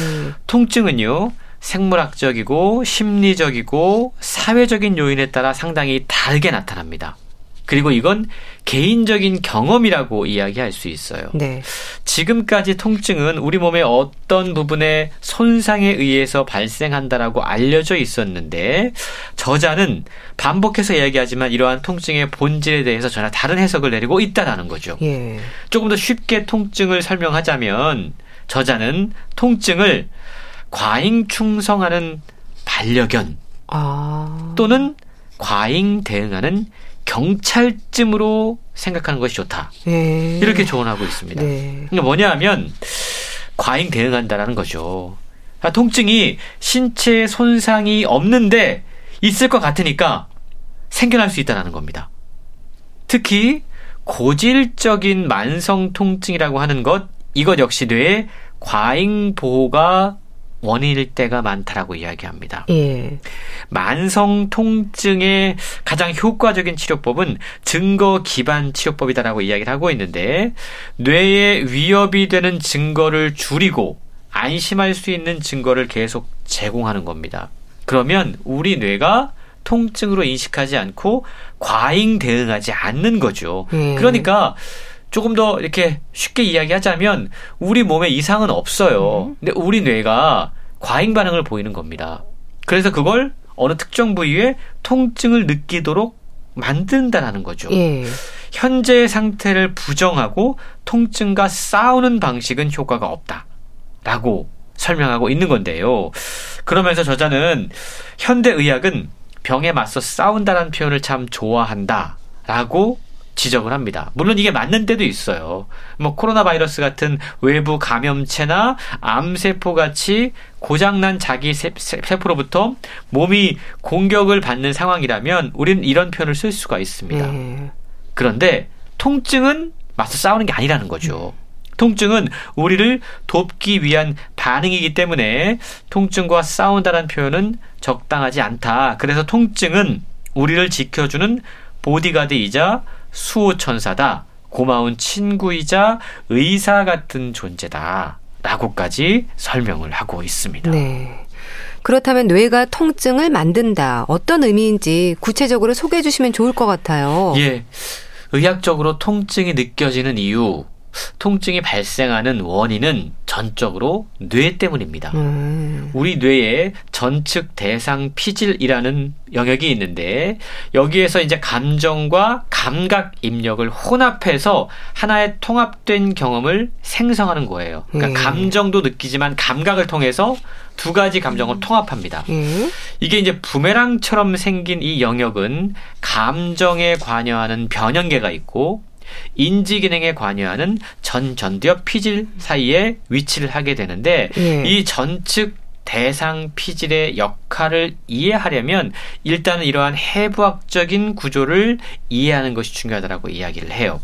통증은요. 생물학적이고 심리적이고 사회적인 요인에 따라 상당히 다르게 나타납니다. 그리고 이건 개인적인 경험이라고 이야기할 수 있어요. 네. 지금까지 통증은 우리 몸의 어떤 부분의 손상에 의해서 발생한다라고 알려져 있었는데 저자는 반복해서 이야기하지만 이러한 통증의 본질에 대해서 전혀 다른 해석을 내리고 있다라는 거죠. 예. 조금 더 쉽게 통증을 설명하자면 저자는 통증을 과잉 충성하는 반려견 아. 또는 과잉 대응하는 경찰쯤으로 생각하는 것이 좋다. 네. 이렇게 조언하고 있습니다. 네. 그러니까 뭐냐 하면 과잉 대응한다라는 거죠. 그러니까 통증이 신체 손상이 없는데 있을 것 같으니까 생겨날 수 있다는 겁니다. 특히 고질적인 만성 통증이라고 하는 것, 이것 역시 뇌의 과잉 보호가 원인일 때가 많다라고 이야기합니다. 예. 만성 통증의 가장 효과적인 치료법은 증거 기반 치료법이다라고 이야기를 하고 있는데 뇌에 위협이 되는 증거를 줄이고 안심할 수 있는 증거를 계속 제공하는 겁니다. 그러면 우리 뇌가 통증으로 인식하지 않고 과잉 대응하지 않는 거죠. 예. 그러니까 조금 더 이렇게 쉽게 이야기하자면 우리 몸에 이상은 없어요. 음. 근데 우리 뇌가 과잉 반응을 보이는 겁니다. 그래서 그걸 어느 특정 부위에 통증을 느끼도록 만든다라는 거죠. 예. 현재의 상태를 부정하고 통증과 싸우는 방식은 효과가 없다. 라고 설명하고 있는 건데요. 그러면서 저자는 현대 의학은 병에 맞서 싸운다는 표현을 참 좋아한다. 라고 지적을 합니다. 물론 이게 맞는 때도 있어요. 뭐 코로나 바이러스 같은 외부 감염체나 암세포 같이 고장난 자기 세포로부터 몸이 공격을 받는 상황이라면 우리는 이런 표현을 쓸 수가 있습니다. 네. 그런데 통증은 맞서 싸우는 게 아니라는 거죠. 통증은 우리를 돕기 위한 반응이기 때문에 통증과 싸운다는 표현은 적당하지 않다. 그래서 통증은 우리를 지켜주는 보디가드이자 수호천사다. 고마운 친구이자 의사 같은 존재다. 라고까지 설명을 하고 있습니다. 네. 그렇다면 뇌가 통증을 만든다. 어떤 의미인지 구체적으로 소개해 주시면 좋을 것 같아요. 예. 의학적으로 통증이 느껴지는 이유, 통증이 발생하는 원인은 전적으로 뇌 때문입니다. 음. 우리 뇌에 전측 대상 피질이라는 영역이 있는데 여기에서 이제 감정과 감각 입력을 혼합해서 하나의 통합된 경험을 생성하는 거예요. 그러니까 음. 감정도 느끼지만 감각을 통해서 두 가지 감정을 음. 통합합니다. 음. 이게 이제 부메랑처럼 생긴 이 영역은 감정에 관여하는 변형계가 있고 인지 기능에 관여하는 전 전두엽 피질 사이에 위치를 하게 되는데 예. 이 전측 대상 피질의 역할을 이해하려면 일단은 이러한 해부학적인 구조를 이해하는 것이 중요하다고 이야기를 해요.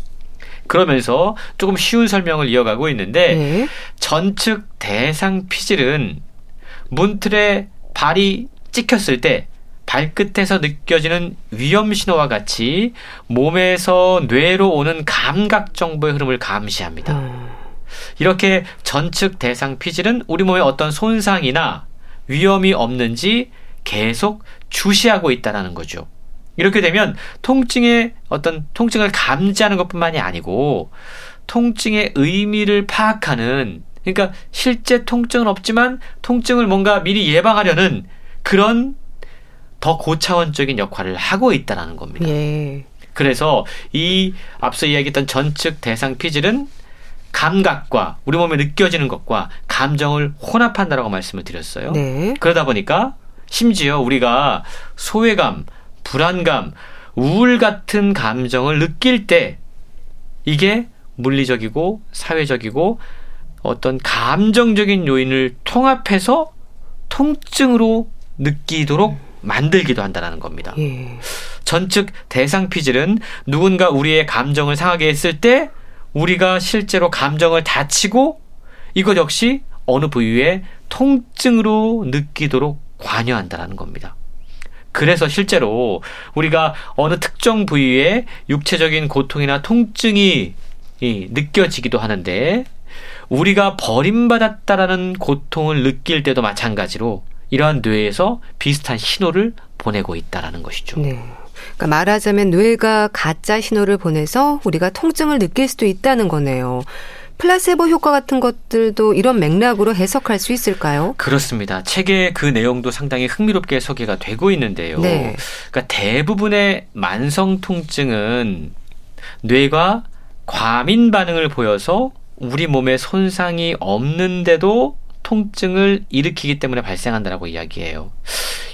그러면서 조금 쉬운 설명을 이어가고 있는데 네. 전측 대상 피질은 문틀에 발이 찍혔을 때 발끝에서 느껴지는 위험 신호와 같이 몸에서 뇌로 오는 감각 정보의 흐름을 감시합니다. 음. 이렇게 전측 대상 피질은 우리 몸에 어떤 손상이나 위험이 없는지 계속 주시하고 있다는 거죠. 이렇게 되면 통증의 어떤 통증을 감지하는 것뿐만이 아니고 통증의 의미를 파악하는 그러니까 실제 통증은 없지만 통증을 뭔가 미리 예방하려는 그런 더 고차원적인 역할을 하고 있다는 겁니다. 예. 그래서 이 앞서 이야기했던 전측 대상 피질은 감각과 우리 몸에 느껴지는 것과 감정을 혼합한다라고 말씀을 드렸어요. 네. 그러다 보니까 심지어 우리가 소외감, 불안감, 우울 같은 감정을 느낄 때 이게 물리적이고 사회적이고 어떤 감정적인 요인을 통합해서 통증으로 느끼도록 만들기도 한다는 겁니다. 예. 전측 대상 피질은 누군가 우리의 감정을 상하게 했을 때 우리가 실제로 감정을 다치고 이것 역시 어느 부위에 통증으로 느끼도록 관여한다는 겁니다. 그래서 실제로 우리가 어느 특정 부위에 육체적인 고통이나 통증이 느껴지기도 하는데 우리가 버림받았다라는 고통을 느낄 때도 마찬가지로 이러한 뇌에서 비슷한 신호를 보내고 있다라는 것이죠. 네. 그러니까 말하자면 뇌가 가짜 신호를 보내서 우리가 통증을 느낄 수도 있다는 거네요. 플라세보 효과 같은 것들도 이런 맥락으로 해석할 수 있을까요? 그렇습니다. 책의 그 내용도 상당히 흥미롭게 소개가 되고 있는데요. 네. 그러니까 대부분의 만성 통증은 뇌가 과민 반응을 보여서 우리 몸에 손상이 없는데도 통증을 일으키기 때문에 발생한다라고 이야기해요.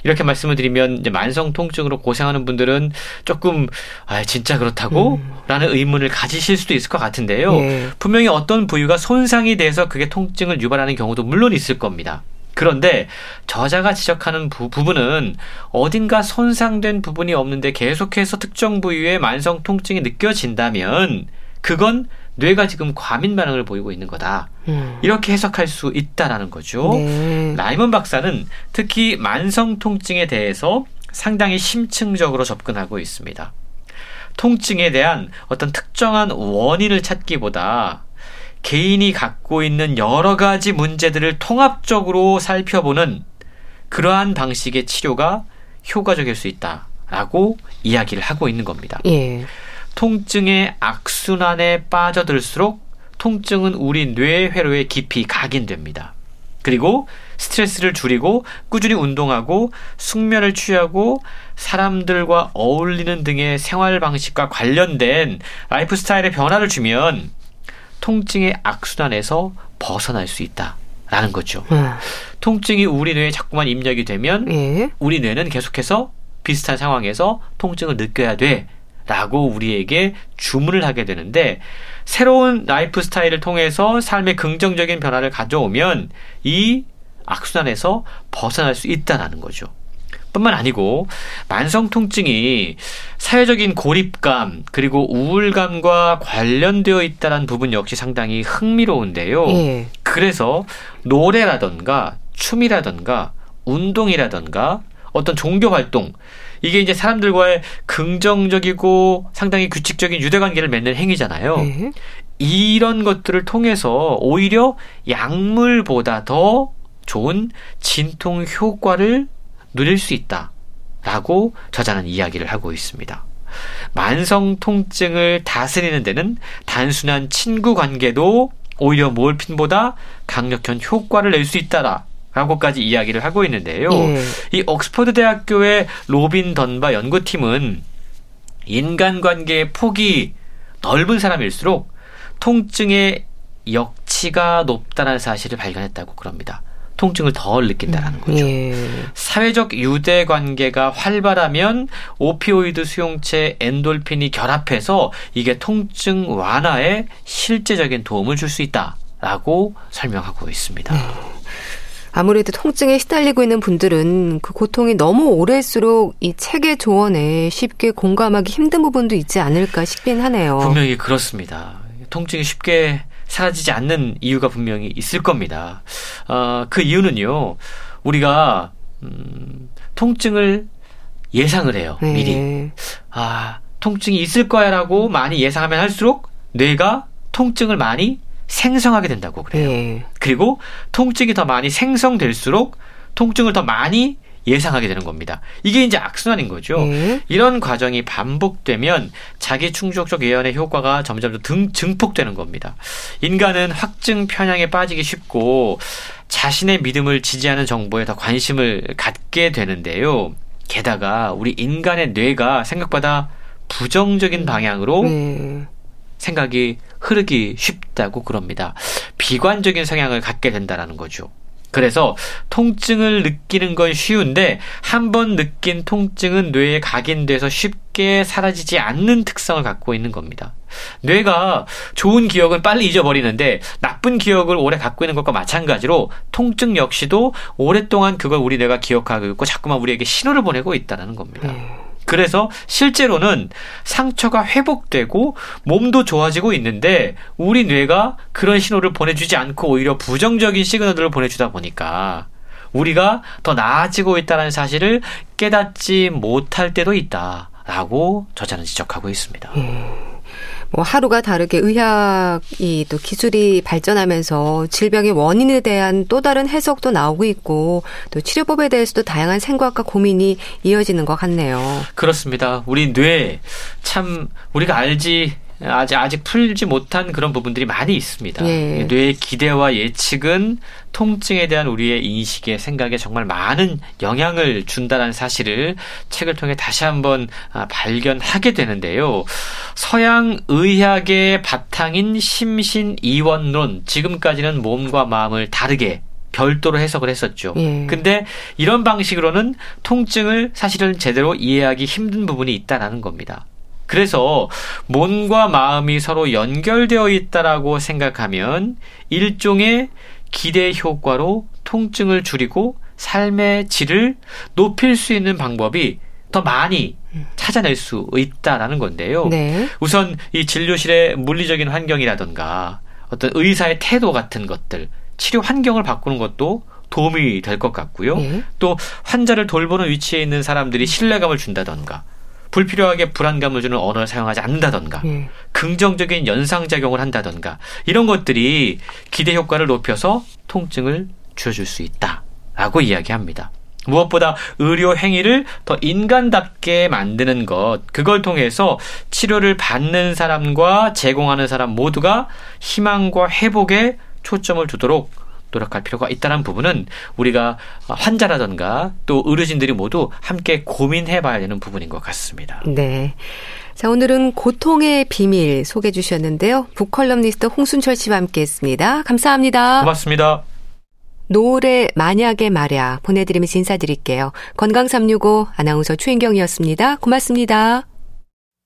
이렇게 말씀을 드리면 이제 만성 통증으로 고생하는 분들은 조금 아 진짜 그렇다고? 음. 라는 의문을 가지실 수도 있을 것 같은데요. 예. 분명히 어떤 부위가 손상이 돼서 그게 통증을 유발하는 경우도 물론 있을 겁니다. 그런데 저자가 지적하는 부, 부분은 어딘가 손상된 부분이 없는데 계속해서 특정 부위에 만성 통증이 느껴진다면 그건 뇌가 지금 과민 반응을 보이고 있는 거다. 음. 이렇게 해석할 수 있다라는 거죠. 네. 라이먼 박사는 특히 만성 통증에 대해서 상당히 심층적으로 접근하고 있습니다. 통증에 대한 어떤 특정한 원인을 찾기보다 개인이 갖고 있는 여러 가지 문제들을 통합적으로 살펴보는 그러한 방식의 치료가 효과적일 수 있다라고 이야기를 하고 있는 겁니다. 예. 통증의 악순환에 빠져들수록 통증은 우리 뇌 회로에 깊이 각인됩니다. 그리고 스트레스를 줄이고 꾸준히 운동하고 숙면을 취하고 사람들과 어울리는 등의 생활 방식과 관련된 라이프 스타일의 변화를 주면 통증의 악순환에서 벗어날 수 있다. 라는 거죠. 음. 통증이 우리 뇌에 자꾸만 입력이 되면 예. 우리 뇌는 계속해서 비슷한 상황에서 통증을 느껴야 돼. 라고 우리에게 주문을 하게 되는데 새로운 라이프 스타일을 통해서 삶의 긍정적인 변화를 가져오면 이 악순환에서 벗어날 수 있다라는 거죠. 뿐만 아니고 만성 통증이 사회적인 고립감 그리고 우울감과 관련되어 있다는 부분 역시 상당히 흥미로운데요. 예. 그래서 노래라던가 춤이라던가 운동이라던가 어떤 종교 활동 이게 이제 사람들과의 긍정적이고 상당히 규칙적인 유대 관계를 맺는 행위잖아요. 네. 이런 것들을 통해서 오히려 약물보다 더 좋은 진통 효과를 누릴 수 있다라고 저자는 이야기를 하고 있습니다. 만성 통증을 다스리는 데는 단순한 친구 관계도 오히려 몰핀보다 강력한 효과를 낼 수 있다라. 라고까지 이야기를 하고 있는데요. 예. 이 옥스퍼드 대학교의 로빈 던바 연구팀은 인간관계의 폭이 넓은 사람일수록 통증의 역치가 높다는 사실을 발견했다고 그럽니다. 통증을 덜 느낀다라는 음, 거죠. 예. 사회적 유대 관계가 활발하면 오피오이드 수용체 엔돌핀이 결합해서 이게 통증 완화에 실제적인 도움을 줄 수 있다라고 설명하고 있습니다. 네. 아무래도 통증에 시달리고 있는 분들은 그 고통이 너무 오래일수록 이 책의 조언에 쉽게 공감하기 힘든 부분도 있지 않을까 싶긴 하네요. 분명히 그렇습니다. 통증이 쉽게 사라지지 않는 이유가 분명히 있을 겁니다. 어, 그 이유는요, 우리가, 음, 통증을 예상을 해요, 네. 미리. 아, 통증이 있을 거야 라고 많이 예상하면 할수록 뇌가 통증을 많이 생성하게 된다고 그래요. 네. 그리고 통증이 더 많이 생성될수록 통증을 더 많이 예상하게 되는 겁니다. 이게 이제 악순환인 거죠. 네. 이런 과정이 반복되면 자기 충족적 예언의 효과가 점점 더 등, 증폭되는 겁니다. 인간은 확증 편향에 빠지기 쉽고 자신의 믿음을 지지하는 정보에 더 관심을 갖게 되는데요. 게다가 우리 인간의 뇌가 생각보다 부정적인 방향으로 네. 생각이 흐르기 쉽다고 그럽니다. 비관적인 성향을 갖게 된다라는 거죠. 그래서 통증을 느끼는 건 쉬운데 한 번 느낀 통증은 뇌에 각인돼서 쉽게 사라지지 않는 특성을 갖고 있는 겁니다. 뇌가 좋은 기억은 빨리 잊어버리는데 나쁜 기억을 오래 갖고 있는 것과 마찬가지로 통증 역시도 오랫동안 그걸 우리 뇌가 기억하고 있고 자꾸만 우리에게 신호를 보내고 있다는 겁니다. 음. 그래서 실제로는 상처가 회복되고 몸도 좋아지고 있는데 우리 뇌가 그런 신호를 보내주지 않고 오히려 부정적인 시그널들을 보내주다 보니까 우리가 더 나아지고 있다는 사실을 깨닫지 못할 때도 있다 라고 저자는 지적하고 있습니다. 음. 뭐 하루가 다르게 의학이 또 기술이 발전하면서 질병의 원인에 대한 또 다른 해석도 나오고 있고 또 치료법에 대해서도 다양한 생각과 고민이 이어지는 것 같네요. 그렇습니다. 우리 뇌 참 우리가 알지 아직 아직 풀지 못한 그런 부분들이 많이 있습니다. 예. 뇌의 기대와 예측은 통증에 대한 우리의 인식에 생각에 정말 많은 영향을 준다는 사실을 책을 통해 다시 한번 아, 발견하게 되는데요. 서양 의학의 바탕인 심신 이원론 지금까지는 몸과 마음을 다르게 별도로 해석을 했었죠. 예. 근데 이런 방식으로는 통증을 사실은 제대로 이해하기 힘든 부분이 있다라는 겁니다. 그래서 몸과 마음이 서로 연결되어 있다라고 생각하면 일종의 기대 효과로 통증을 줄이고 삶의 질을 높일 수 있는 방법이 더 많이 찾아낼 수 있다라는 건데요. 네. 우선 이 진료실의 물리적인 환경이라던가 어떤 의사의 태도 같은 것들, 치료 환경을 바꾸는 것도 도움이 될 것 같고요. 네. 또 환자를 돌보는 위치에 있는 사람들이 신뢰감을 준다던가 불필요하게 불안감을 주는 언어를 사용하지 않는다던가 예. 긍정적인 연상작용을 한다던가 이런 것들이 기대 효과를 높여서 통증을 줄여줄 수 있다라고 이야기합니다. 무엇보다 의료 행위를 더 인간답게 만드는 것, 그걸 통해서 치료를 받는 사람과 제공하는 사람 모두가 희망과 회복에 초점을 두도록 노력할 필요가 있다는 부분은 우리가 환자라던가 또 의료진들이 모두 함께 고민해 봐야 되는 부분인 것 같습니다. 네. 자, 오늘은 고통의 비밀 소개해 주셨는데요. 북컬럼니스트 홍순철 씨와 함께 했습니다. 감사합니다. 고맙습니다. 노을의 만약에 말야 보내드리면서 인사드릴게요. 건강365 아나운서 최인경이었습니다. 고맙습니다.